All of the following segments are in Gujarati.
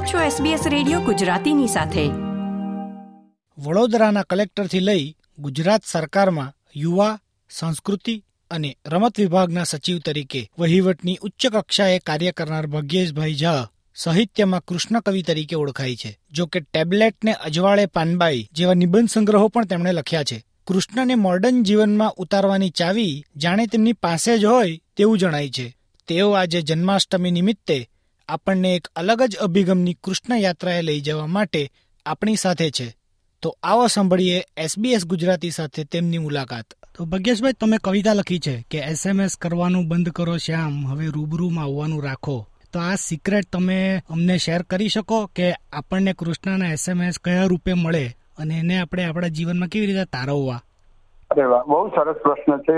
આપ છો SBS રેડિયો ગુજરાતીની સાથે. વડોદરાના કલેક્ટરથી લઈ ગુજરાત સરકારમાં યુવા, સંસ્કૃતિ અને રમત વિભાગના સચિવ તરીકે વહીવટની ઉચ્ચ કક્ષાએ કાર્ય કરનાર ભગ્યેશભાઈ ઝા સાહિત્યમાં કૃષ્ણ કવિ તરીકે ઓળખાય છે. જો કે ટેબ્લેટને અજવાળે પાનબાઈ જેવા નિબંધ સંગ્રહો પણ તેમણે લખ્યા છે. કૃષ્ણને મોડર્ન જીવનમાં ઉતારવાની ચાવી જાણે તેમની પાસે જ હોય તેવું જણાય છે. તેઓ આજે જન્માષ્ટમી નિમિત્તે આપણને એક અલગ જ અભિગમની કૃષ્ણ યાત્રાએ લઈ જવા માટે આપણી સાથે છે. તો આવો સાંભળીએ એસબીએસ ગુજરાતી સાથે તેમની મુલાકાત. તો ભાગ્યેશભાઈ તમે કવિતા લખી છે કે એસએમએસ કરવાનું બંધ કરો શ્યામ, હવે રૂબરૂમાં આવવાનું રાખો. તો આ સિક્રેટ તમે અમને શેર કરી શકો કે આપણને કૃષ્ણના એસએમએસ કયા રૂપે મળે અને એને આપણે આપણા જીવનમાં કેવી રીતે તારવવા? અરે વાહ, બહુ સરસ પ્રશ્ન છે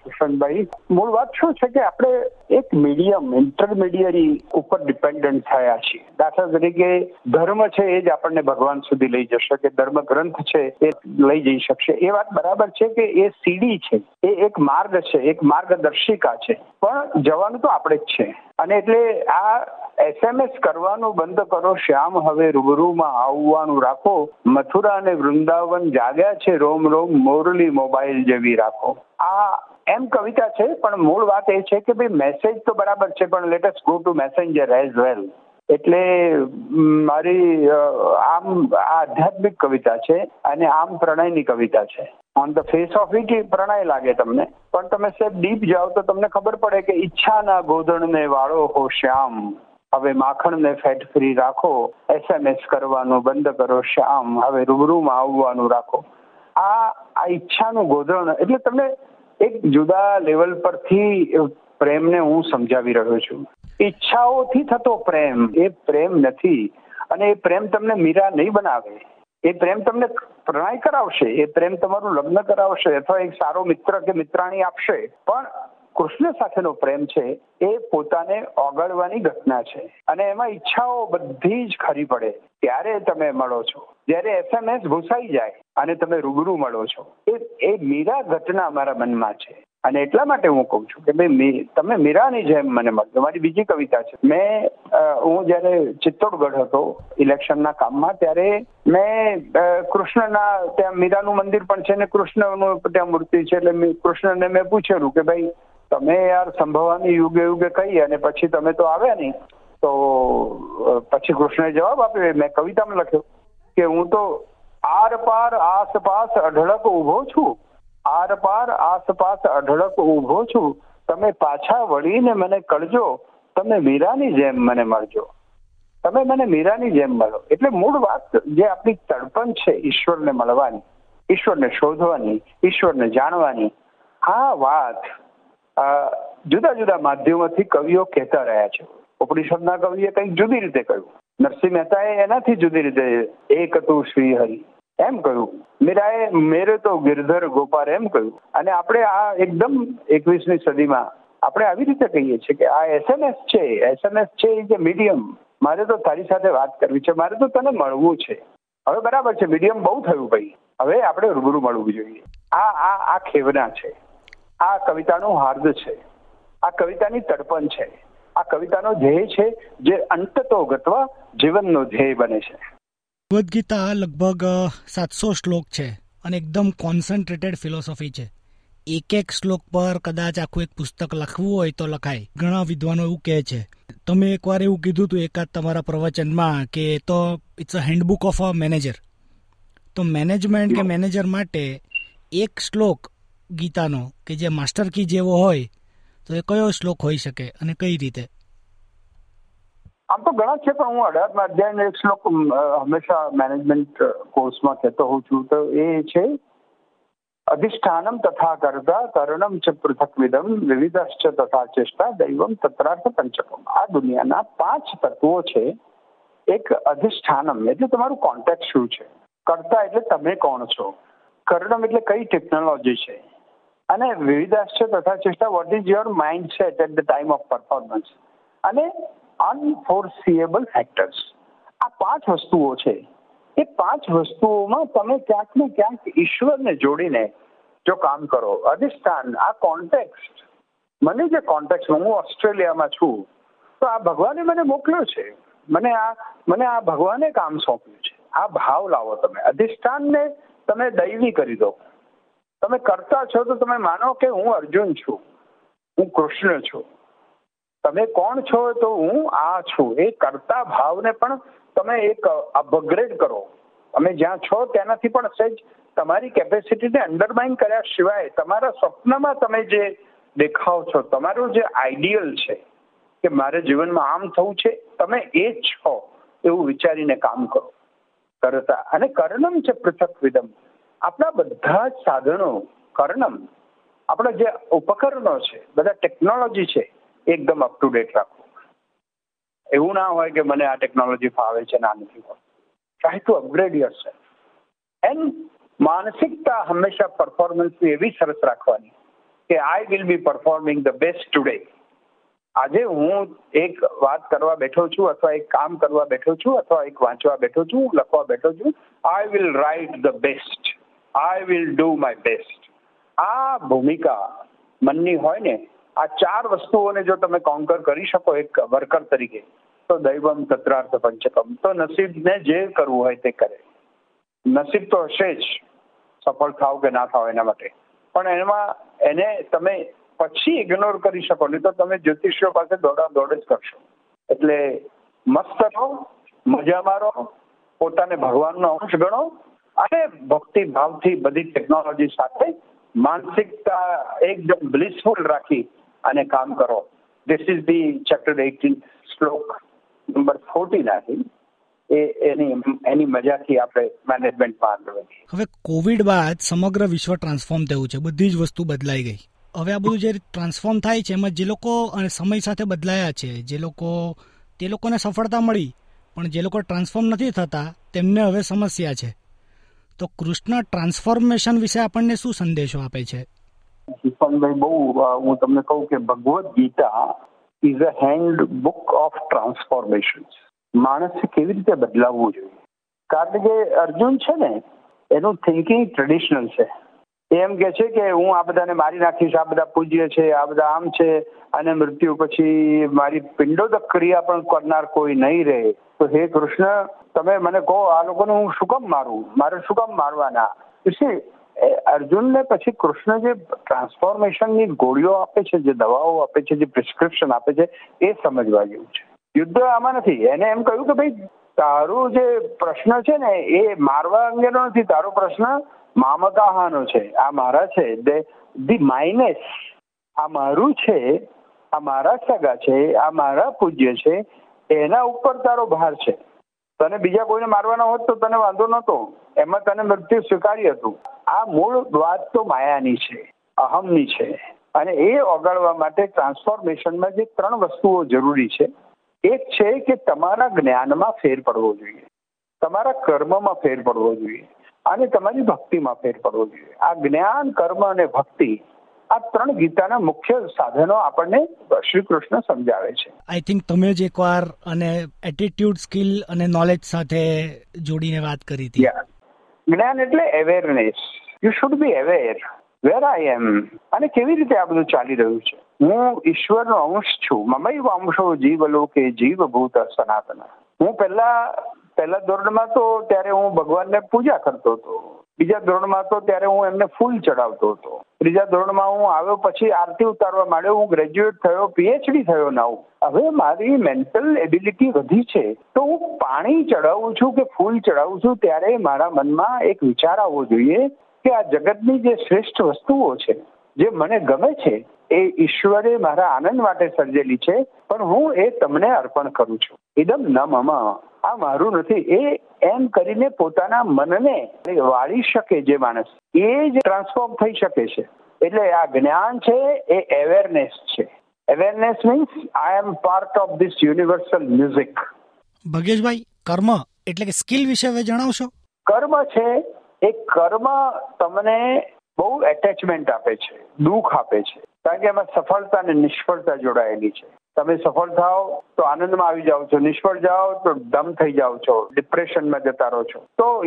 સુશાંતભાઈ. મૂળ વાત શું છે કે આપણે એક મીડિયમ, ઇન્ટરમીડિયરી ઉપર ડિપેન્ડન્ટ થયા છીએ. દાખલા તરીકે, ધર્મ છે એ જ આપણને ભગવાન સુધી લઈ જશે કે ધર્મ ગ્રંથ છે એ લઈ જઈ શકશે. એ વાત બરાબર છે કે એ સીડી છે, એ એક માર્ગ છે, એક માર્ગદર્શિકા છે. પણ જવાનું તો આપણે જ છે. અને એટલે આ એસએમએસ કરવાનું બંધ કરો, શ્યામ હવે રૂબરૂમાં આવવાનું રાખો. મથુરા અને વૃંદાવન જાગ્યા છે, રોમ રોમ, મોરલી મોબાઈલ જેવી રાખો. આ એમ કવિતા છે, પણ મૂળ વાત એ છે કે ભાઈ મેસેજ તો બરાબર છે, પણ latest go to messenger as well એટલે મારી આમ આધ્યાત્મિક કવિતા છે અને આમ પ્રણયની કવિતા છે. On the face of it પ્રણય લાગે તમને. પણ તમે સાહેબ ડીપ જાઓ તો તમને ખબર પડે કે ઈચ્છાના ગોધણને વાળો હો શ્યામ. હવે માખણને ફેટ ફ્રી રાખો એસએમએસ કરવાનું બંધ કરો, શ્યામ. હવે રૂબરૂમાં આવવાનું રાખો. આ આ ઈચ્છાનું ગોધરણ એટલે તમને એક જુદા લેવલ પરથી પ્રેમને હું સમજાવી રહ્યો છું. ઈચ્છાઓથી થતો પ્રેમ, એ પ્રેમ નથી. અને એ પ્રેમ તમને મીરા નહીં બનાવે. એ પ્રેમ તમને પ્રણય કરાવશે. એ પ્રેમ તમારું લગ્ન કરાવશે અથવા એક સારો મિત્ર કે મિત્રાણી આપશે. પણ કૃષ્ણ સાથેનો પ્રેમ છે એ પોતાને ઓગળવાની ઘટના છે. અને એમાં ઈચ્છાઓ બધી જ ખરી પડે. ત્યારે તમે મળો છો. જ્યારે એસએમએસ ભૂસાઈ જાય અને તમે રૂબરૂ મળો છો. એ એ મીરા ઘટના અમારા મનમાં છે. અને એટલા માટે હું કહું છું કે ભાઈ તમે મીરાની જેમ મને મળજો. મારી બીજી કવિતા છે. મેં હું જ્યારે ચિત્તોડગઢ હતો ઇલેક્શનના કામમાં, ત્યારે મેં કૃષ્ણના ત્યાં મીરાનું મંદિર પણ છે ને કૃષ્ણનું ત્યાં મૂર્તિ છે. એટલે કૃષ્ણને મેં પૂછેલું કે ભાઈ તમે યાર સંભવાની યુગે યુગે કહી અને પછી તમે તો આવ્યા નહીં. તો પછી કૃષ્ણએ જવાબ આપ્યો. મેં કવિતામાં લખ્યો કે હું તો આર પાર આસપાસ અઢળક ઊભો છું. આર પાર આસપાસ અઢળક ઊભો છું. તમે પાછા વળીને મને કળજો. તમે મીરાની જેમ મને મળજો. તમે મને મીરાની જેમ મળો. એટલે મૂળ વાત જે આપણી તડપણ છે ઈશ્વરને મળવાની, ઈશ્વરને શોધવાની, ઈશ્વરને જાણવાની, આ વાત જુદા જુદા માધ્યમોથી કવિઓ કહેતા રહ્યા છે. ઉપનિષદના કવિએ કંઈક જુદી રીતે કહ્યું. નરસિંહ મહેતાએ એનાથી જુદી રીતે એક હતું શ્રી એમ કહ્યું. મીરાએ મેરે તો ગિરધર ગોપાર એમ કહ્યું. અને આપણે આ એકદમ એકવીસમી સદીમાં આપણે આવી રીતે કહીએ છીએ કે આ એસએમએસ છે. એસએમએસ છે એ જે મીડિયમ. મારે તો તારી સાથે વાત કરવી છે. મારે તો તને મળવું છે. હવે બરાબર છે. મીડિયમ બહુ થયું ભાઈ. હવે આપણે રૂબરૂ મળવું જોઈએ. આ આ આ ખેવના છે. આ કવિતાનું હાર્દ છે. આ કવિતાની તડપણ છે. આ કવિતાનો ધ્યેય છે જે અંતતો ગતવા જીવનનો ધ્યેય બને છે. ભગવદ્ ગીતા લગભગ સાતસો શ્લોક છે અને એકદમ કોન્સન્ટ્રેટેડ ફિલોસોફી છે. એક એક શ્લોક પર કદાચ આખું એક પુસ્તક લખવું હોય તો લખાય. ઘણા વિદ્વાનો એવું કહે છે. તમે એકવાર એવું કીધું હતું એકાદ તમારા પ્રવચનમાં કે તો it's a handbook of a manager તો મેનેજમેન્ટ કે મેનેજર માટે એક શ્લોક ગીતાનો કે જે માસ્ટર કી જેવો હોય, તો એ કયો શ્લોક હોઈ શકે અને કઈ રીતે? આમ તો ઘણા છે, પણ હું અઢારમાં અધ્યાયનો એક શ્લોક હંમેશા મેનેજમેન્ટ કોર્સમાં કહેતો હોઉં છું. તો એ છે, અધિષ્ઠાનમ તથા કરતા કરણમ ચ પૃથક વિદમ વિવિધશ્ચ તથા ચેષ્ટા દૈવમ તત્રાર્થ પંચકમ. આ દુનિયાના પાંચ તત્વો છે, એક અધિષ્ઠાનમ, એટલે તમારું કોન્ટેક્ટ શું છે? કરતા એટલે તમે કોણ છો? કર્ણમ એટલે કઈ ટેકનોલોજી છે? અને વિવિધાશ્ચર્ય તથા ચેષ્ટા what is your mindset at the time of performance અને અનફોર્સિએબલ ફેક્ટર્સ આ પાંચ વસ્તુઓ છે. એ પાંચ વસ્તુઓમાં તમે ક્યાંક ને ક્યાંક ઈશ્વરને જોડીને જો કામ કરો, અધિષ્ઠાન, આ કોન્ટેક્સ્ટ મને જે કોન્ટેક્સ્ટ હું ઓસ્ટ્રેલિયામાં છું, તો આ ભગવાને મને મોકલ્યો છે. મને આ મને આ ભગવાને કામ સોંપ્યું છે. આ ભાવ લાવો તમે. અધિષ્ઠાનને તમે દૈવી કરી દો. તમે કરતા છો તો તમે માનો કે હું અર્જુન છું. હું કૃષ્ણ છું. તમે કોણ છો તો હું આ છું. એ કરતા ભાવને પણ તમે એક અપગ્રેડ કરો. તમે જ્યાં છો તેનાથી પણ સહેજ તમારી કેપેસિટીને અંડરમાઇન કર્યા સિવાય તમારા સ્વપ્નમાં તમે જે દેખાવ છો, તમારું જે આઈડિયલ છે કે મારે જીવનમાં આમ થવું છે, તમે એ છો એવું વિચારીને કામ કરો. કરતા. અને કર્ણમ છે પૃથક વિદમ. આપણા બધા જ સાધનો, કર્ણમ, આપણા જે ઉપકરણો છે, બધા ટેકનોલોજી છે એકદમ અપ ટુ ડેટ રાખો. એવું ના હોય કે મને આ ટેકનોલોજી ફાવે છે ના નથી try to upgrade yourself and માનસિકતા હંમેશા પરફોર્મન્સની એવી સરસ રાખવાની કે I will be performing the best today આજે હું એક વાત કરવા બેઠો છું અથવા એક કામ કરવા બેઠો છું અથવા એક વાંચવા બેઠો છું, લખવા બેઠો છું I will write the best I will do my best આ ભૂમિકા મનની હોય ને, આ ચાર વસ્તુઓને જો તમે કોન્કર કરી શકો એક વર્કર તરીકે, તો દૈવમ, તત્રાર્થ, પંચકમ, તો નસીબને જે કરવું હોય તે કરે. નસીબ તો હશે જ, સફળ થાવ કે ના થાવ એના માટે. પણ એમાં એને તમે પછી ઇગ્નોર કરી શકો, નહીં તો તમે જ્યોતિષીઓ પાસે દોડા દોડ જ કરશો. એટલે મસ્ત રહો, મજા મારો, પોતાને ભગવાનનો અંશ ગણો અને ભક્તિ ભાવથી બધી ટેકનોલોજી સાથે માનસિકતા એકદમ બ્લિસફુલ રાખી અને કામ કરો. This is the chapter eighteen શ્લોક નંબર ફોર્ટી એ, એની એની મજાથી આપણે મેનેજમેન્ટમાં આગળ હવે કોવિડ બાદ સમગ્ર વિશ્વ ટ્રાન્સફોર્મ થયું છે. બધી જ વસ્તુ બદલાઈ ગઈ. હવે આ બધું જે ટ્રાન્સફોર્મ થાય છે, એમાં જે લોકો સમય સાથે બદલાયા છે, જે લોકો, તે લોકોને સફળતા મળી, પણ જે લોકો ટ્રાન્સફોર્મ નથી થતા, તેમને હવે સમસ્યા છે. તો કૃષ્ણ ટ્રાન્સફોર્મેશન વિશે આપણને શું સંદેશો આપે છે? કિશનભાઈ બહુ હું તમને કહું કે Bhagavad Gita is a handbook of transformation માણસે કેવી રીતે બદલાવવું જોઈએ? કારણ કે અર્જુન છે ને, એનું થિંકિંગ ટ્રેડિશનલ છે. એમ કે છે કે હું આ બધાને મારી નાખીશ, આ બધા પૂજ્ય છે, આ બધા આમ છે અને મૃત્યુ પછી મારી પિંડોદક ક્રિયા પણ કરનાર કોઈ નહીં રહે. તો હે કૃષ્ણ, તમે મને કહો, આ લોકોને હું શું કામ મારું? મારે શું કામ મારવાના? અર્જુનને પછી કૃષ્ણ જે ટ્રાન્સફોર્મેશનની ગોળીઓ આપે છે, જે દવાઓ આપે છે, જે પ્રિસ્ક્રિપ્શન આપે છે, એ સમજવા જેવું છે. યુદ્ધ આમાં નથી. એને એમ કહ્યું કે ભાઈ, તારું જે પ્રશ્ન છે ને, એ મારવા અંગેનો નથી. તારો પ્રશ્ન મામકાહાનો છે, આ મારા છે. ધી માઇનેસ આ મારું છે, આ મારા સગા છે, આ મારા પૂજ્ય છે, એના ઉપર તારો ભાર છે. તને બીજા કોઈને મારવાના હોત તો તને વાંધો નહોતો. એમાં તને મૃત્યુ સ્વીકાર્યું હતું. આ મૂળ વાત તો માયાની છે, અહમની છે. અને એ ઓગાળવા માટે ટ્રાન્સફોર્મેશનમાં જે ત્રણ વસ્તુઓ જરૂરી છે, એક છે કે તમારા જ્ઞાનમાં ફેર પડવો જોઈએ. તમારા કર્મમાં ફેર પડવો જોઈએ. અને તમારી ભક્તિમાં ફેર પડવો જોઈએ. આ જ્ઞાન કર્મ અને ભક્તિ આ ત્રણ ગીતાના મુખ્ય સાધનો આપણને શ્રી કૃષ્ણ સમજાવે છે. આઈ થિંક તમે જ એકવાર અને એટીટ્યુડ સ્કિલ અને નોલેજ સાથે જોડીને વાત કરી હતી. જ્ઞાન એટલે awareness you should be aware where I am અને કેવી રીતે આ બધું ચાલી રહ્યું છે. હું ઈશ્વરનો અંશ છું. મમૈવ અંશો જીવ જીવભૂત સનાતન. હું પહેલા પહેલા ધોરણમાં તો ત્યારે હું ભગવાનને પૂજા કરતો હતો. બીજા ધોરણમાં તો ત્યારે હું એમને ફૂલ ચડાવતો હતો. ત્રીજા ધોરણમાં હું આવ્યો પછી આરતી ઉતારવા માંડ્યો. હું ગ્રેજ્યુએટ થયો પીએચડી થયો નવ હવે મારી મેન્ટલ એબિલિટી વધી છે. તો હું પાણી ચડાવું છું કે ફૂલ ચડાવું છું ત્યારે મારા મનમાં એક વિચાર આવવો જોઈએ કે આ જગતની જે શ્રેષ્ઠ વસ્તુઓ છે, જે મને ગમે છે એ ઈશ્વરે મારા આનંદ માટે સર્જેલી છે પણ હું એ તમને અર્પણ કરું છું. એકદમ ન મમ આ મારું નથી. એ એમ કરીને પોતાના મનને વાળી શકે જે માણસ. એ જ ટ્રાન્સફોર્મ થઈ શકે છે. એટલે આ જ્ઞાન છે એ અવેરનેસ છે. Awareness means I am part of this universal music Bhageshbhai કર્મ એટલે કે સ્કિલ વિશે હવે જણાવશો? કર્મ છે એ કર્મ તમને બહુ એટેચમેન્ટ આપે છે દુઃખ આપે છે. કારણ કે એમાં સફળતા અને નિષ્ફળતા જોડાયેલી છે. તમે સફળ થાઓ તો આનંદમાં આવી જાઓ છો. નિષ્ફળ જાઓ તો દમ થઈ જાઓ છો. ડિપ્રેશનમાં જતા રહો છો. તો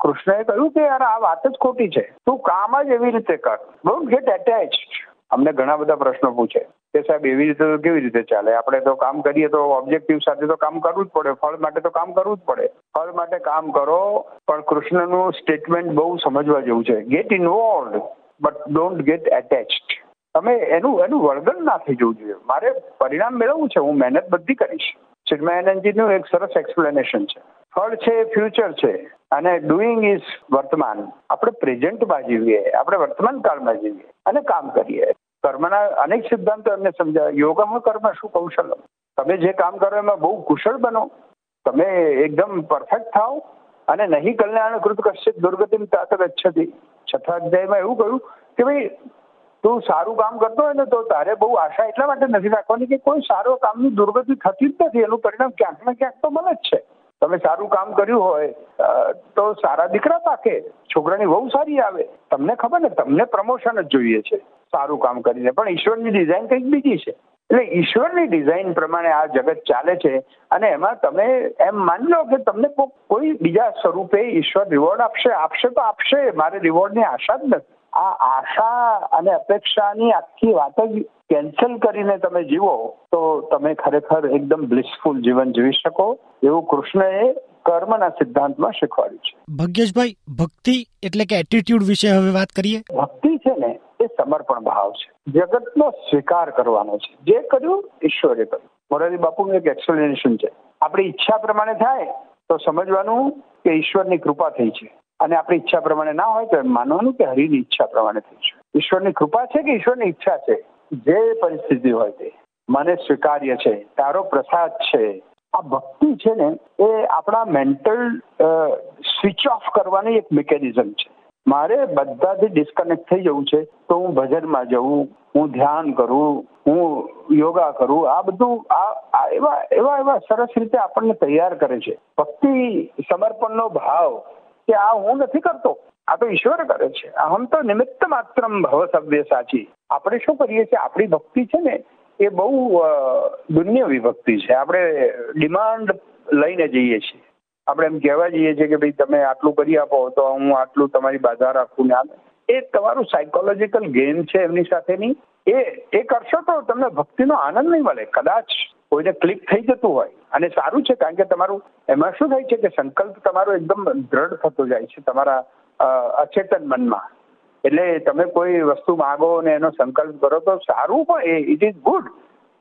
કૃષ્ણએ કહ્યું કે યાર આ વાત જ ખોટી છે. તું કામ જ એવી રીતે કર. ડોન્ટ ગેટ એટેચ અમને ઘણા બધા પ્રશ્નો પૂછે. કે સાહેબ, એવી રીતે તો કેવી રીતે ચાલે? આપણે તો કામ કરીએ તો ઓબ્જેક્ટિવ સાથે તો કામ કરવું જ પડે. ફળ માટે તો કામ કરવું જ પડે. ફળ માટે કામ કરો, પણ કૃષ્ણનું સ્ટેટમેન્ટ બહુ સમજવા જેવું છે. Get involve but don't get attached તમે એનું એનું વળગણ ના થઈ જવું જોઈએ. મારે પરિણામ મેળવવું છે, હું મહેનત બધી કરીશ. ચિન્મયાનંદજીનું એક સરસ એક્સપ્લેનેશન છે. ફળ છે ફ્યુચર છે. અને ડુઈંગ ઇઝ વર્તમાન. આપણે પ્રેઝન્ટમાં જીવીએ, આપણે વર્તમાન કાળમાં જીવીએ અને કામ કરીએ. કર્મના અનેક સિદ્ધાંતો એમને સમજાવે. યોગમાં કર્મ શું કૌશલ? તમે જે કામ કરો એમાં બહુ કુશળ બનો. તમે એકદમ પરફેક્ટ થાઓ. અને નહીં કલ્યાણ કૃત કશ્ચિત દુર્ગતિ તાત ગચ્છતી છઠ્ઠા અધ્યાયમાં એવું કહ્યું કે ભાઈ તું સારું કામ કરતો હોય ને તો તારે બહુ આશા એટલા માટે નથી રાખવાની કે કોઈ સારો કામની દુર્ગતિ થતી જ નથી. એનું પરિણામ ક્યાંક ને ક્યાંક તો મળે જ છે. તમે સારું કામ કર્યું હોય તો સારા દીકરા પાકે, છોકરાની બહુ સારી આવે. તમને ખબર ને, તમને પ્રમોશન જ જોઈએ છે, સારું કામ કરીને. પણ ઈશ્વરની ડિઝાઇન કંઈક બીજી છે. એટલે ઈશ્વરની ડિઝાઇન પ્રમાણે આ જગત ચાલે છે અને એમાં તમે એમ માની લો કે તમને કોઈ બીજા સ્વરૂપે ઈશ્વર રિવોર્ડ આપશે આપશે તો આપશે. મારે રિવોર્ડની આશા જ નથી. આ આશા અને અપેક્ષાની આખી વાત જ કેન્સલ કરીને તમે જીવો તો તમે ખરેખર એકદમ બ્લિસફુલ જીવન જીવી શકો. એવું કૃષ્ણએ કર્મના સિદ્ધાંતમાં શીખવાડ્યું છે. ભગ્યેશભાઈ ભક્તિ એટલે કે એટીટ્યુડ વિશે હવે વાત કરીએ? ભક્તિ છે ને એ સમર્પણ ભાવ છે. જગતનો સ્વીકાર કરવાનો છે. જે કર્યું ઈશ્વરે કર્યું. મોરારી બાપુનું એક એક્સપ્લેનેશન છે. આપણી ઈચ્છા પ્રમાણે થાય તો સમજવાનું કે ઈશ્વરની કૃપા થઈ છે. અને આપણી ઈચ્છા પ્રમાણે ના હોય તો એમ માનવાનું કે હરિની ઈચ્છા પ્રમાણે થઈ છે. ઈશ્વરની કૃપા છે કે ઈશ્વરની ઈચ્છા છે? જે પરિસ્થિતિ હોય તે. મને સ્વીકાર્ય છે. તારો પ્રસાદ છે. આ ભક્તિ છે ને, એ આપણા મેન્ટલ સ્વિચ ઓફ કરવાની એક મિકેનિઝમ છે. મારે બધાથી ડિસ્કનેક્ટ થઈ જવું છે તો હું ભજનમાં જવું, હું ધ્યાન કરું, હું યોગા કરું. આ બધું આ એવા એવા એવા સરસ રીતે આપણને તૈયાર કરે છે. ભક્તિ સમર્પણનો ભાવ કે આ હું નથી કરતો. આ તો ઈશ્વર કરે છે. હમ તો નિમિત્ત માત્ર ભવ સભ્ય સાચી. આપણે શું કરીએ છીએ? આપણી ભક્તિ છે ને, એ બહુ દુન્યવી વિભક્તિ છે. આપણે ડિમાન્ડ લઈને જઈએ છીએ. આપણે એમ કહેવા જઈએ છીએ કે ભાઈ તમે આટલું કરી આપો, તો હું આટલું તમારી બાધા રાખું ને એ તમારું સાયકોલોજીકલ ગેમ છે એમની સાથેની. એ એ કરશો તો તમને ભક્તિનો આનંદ નહીં મળે. કદાચ કોઈને ક્લિક થઈ જતું હોય, અને સારું છે કારણ કે તમારું, એમાં શું થાય છે કે સંકલ્પ તમારો એકદમ દ્રઢ થતો જાય છે તમારા અચેતન મનમાં. એટલે તમે કોઈ વસ્તુ માગો અને એનો સંકલ્પ કરો તો સારું પણ ઇટ ઇઝ ગુડ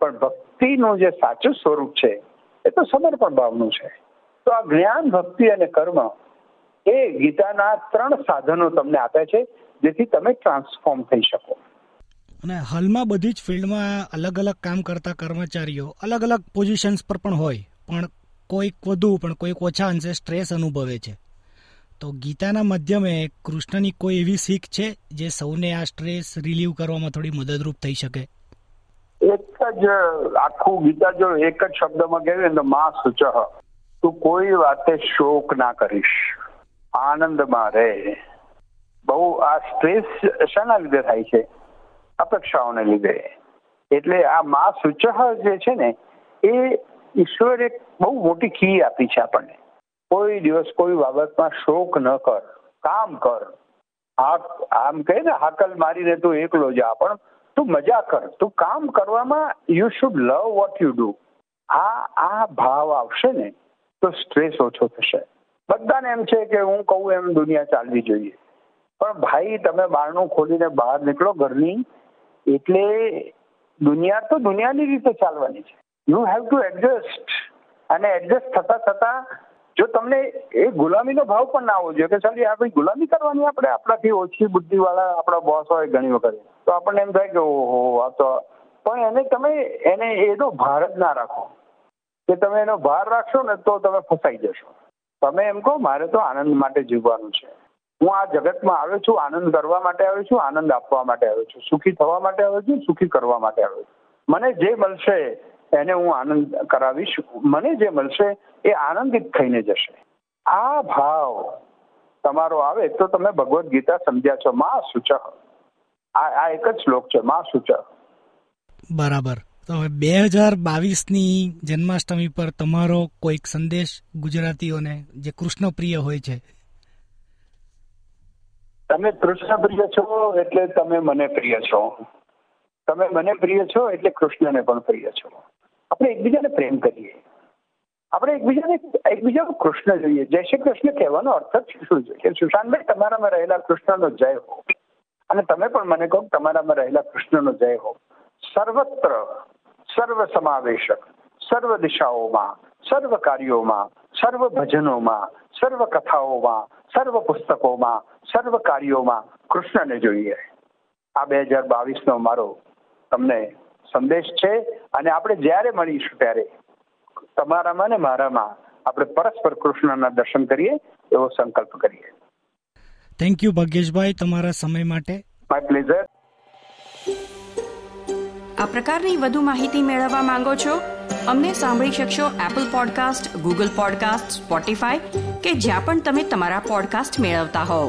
પણ ભક્તિનું જે સાચું સ્વરૂપ છે, એ તો સમર્પણ ભાવનું છે. તો આ જ્ઞાન, ભક્તિ અને કર્મ એ ગીતાના ત્રણ સાધનો તમને આપે છે, જેથી તમે ટ્રાન્સફોર્મ થઈ શકો. અને હાલમાં બધી જ ફિલ્ડમાં અલગ અલગ કામ કરતા કર્મચારીઓ અલગ અલગ પોઝિશન્સ પર પણ હોય, પણ કોઈક વધુ, પણ કોઈક ઓછા અંશે સ્ટ્રેસ અનુભવે છે. તો ગીતાના માધ્યમે કૃષ્ણની કોઈ એવી શીખ છે જે સૌને આ સ્ટ્રેસ રિલીવ કરવામાં થોડી મદદરૂપ થઈ શકે? એક જ આખું ગીતા જો એક જ શબ્દમાં કહેવાય ને, મા સુચ તું કોઈ વાતે શોક ના કરીશ, આનંદમાં રહે. બહુ આ સ્ટ્રેસ શાના લીધે થાય છે? અપેક્ષાઓને લીધે. એટલે આ મા સૂચહ જે છે ને, એ ઈશ્વરે બહુ મોટી કી આપી છે આપણને. કોઈ દિવસ કોઈ બાબતમાં શોક ન કર, કામ કર. આમ કહે ને, હાકલ મારીને તું એકલો જા, પણ તું મજા કર. તું કામ કરવામાં you should love what you do આ આ ભાવ આવશે ને, તો સ્ટ્રેસ ઓછો થશે. બધાને એમ છે કે હું કહું એમ દુનિયા ચાલવી જોઈએ. પણ ભાઈ, તમે બારણું ખોલીને બહાર નીકળો, ઘરની એટલે દુનિયા તો દુનિયાની રીતે ચાલવાની છે. યુ હેવ ટુ એડજસ્ટ અને એડજસ્ટ થતા થતા જો તમને એ ગુલામીનો ભાવ પણ ના આવવો જોઈએ કે ચાલ આ ભાઈ ગુલામી કરવાની આપણે આપણાથી ઓછી બુદ્ધિવાળા આપણા બોસ હોય ઘણી વખત. તો આપણને એમ થાય કે ઓહો, આ તો પણ એને તમે એને એનો ભાર જ ના રાખો. કે તમે એનો ભાર રાખશો ને તો તમે ફસાઈ જશો. તમે એમ કહો, મારે તો આનંદ માટે જીવવાનું છે. હું આ જગતમાં આવ્યો છું, આનંદ કરવા માટે આવ્યો છું, આનંદ આપવા માટે આવ્યો છું, સુખી થવા માટે આવ્યો છું, સુખી કરવા માટે આવ્યો છું. મને જે મળશે એને હું આનંદ કરાવીશ. મને જે મળશે એ આનંદિત થઈને જશે. આ ભાવ તમારો આવે તો તમે ભગવદ્ ગીતા સમજ્યા છો. માં સૂચક આ એક જ શ્લોક છે, માં સૂચક બરાબર. તો હવે બે હજાર બાવીસની જન્માષ્ટમી પર તમારો કોઈક સંદેશ ગુજરાતીઓને, જે કૃષ્ણ પ્રિય હોય છે તમે કૃષ્ણ પ્રિય છો એટલે તમે મને પ્રિય છો. તમે મને પ્રિય છો એટલે કૃષ્ણને પણ પ્રિય છો. આપણે એકબીજાને પ્રેમ કરીએ. આપણે એકબીજાને, એકબીજાનો કૃષ્ણ જોઈએ. જય શ્રી કૃષ્ણ કહેવાનો અર્થ જ શું છે સુશાંતભાઈ, તમારામાં રહેલા કૃષ્ણનો જય હો. અને તમે પણ મને કહો તમારામાં રહેલા કૃષ્ણનો જય હો. સર્વત્ર સર્વ સમાવેશક સર્વ દિશાઓમાં, સર્વ કાર્યોમાં, સર્વ ભજનોમાં, સર્વ કથાઓમાં, સર્વ પુસ્તકોમાં સર્વ કાર્યોમાં કૃષ્ણને જોઈએ. આ બે હજાર બાવીસનો મારો તમને સંદેશ છે અને આપણે જ્યારે મળીશું ત્યારે તમારામાં ને મારામાં આપણે પરસ્પર કૃષ્ણના દર્શન કરીએ એવો સંકલ્પ કરીએ. થેન્ક યુ ભાગ્યેશભાઈ તમારા સમય માટે. માય પ્લેઝર આ પ્રકારની વધુ માહિતી મેળવવા માંગો છો અમને સાંભળી શકશો Apple podcast Google podcast Spotify કે જ્યાં પણ તમે તમારા પોડકાસ્ટ મેળવતા હોવ.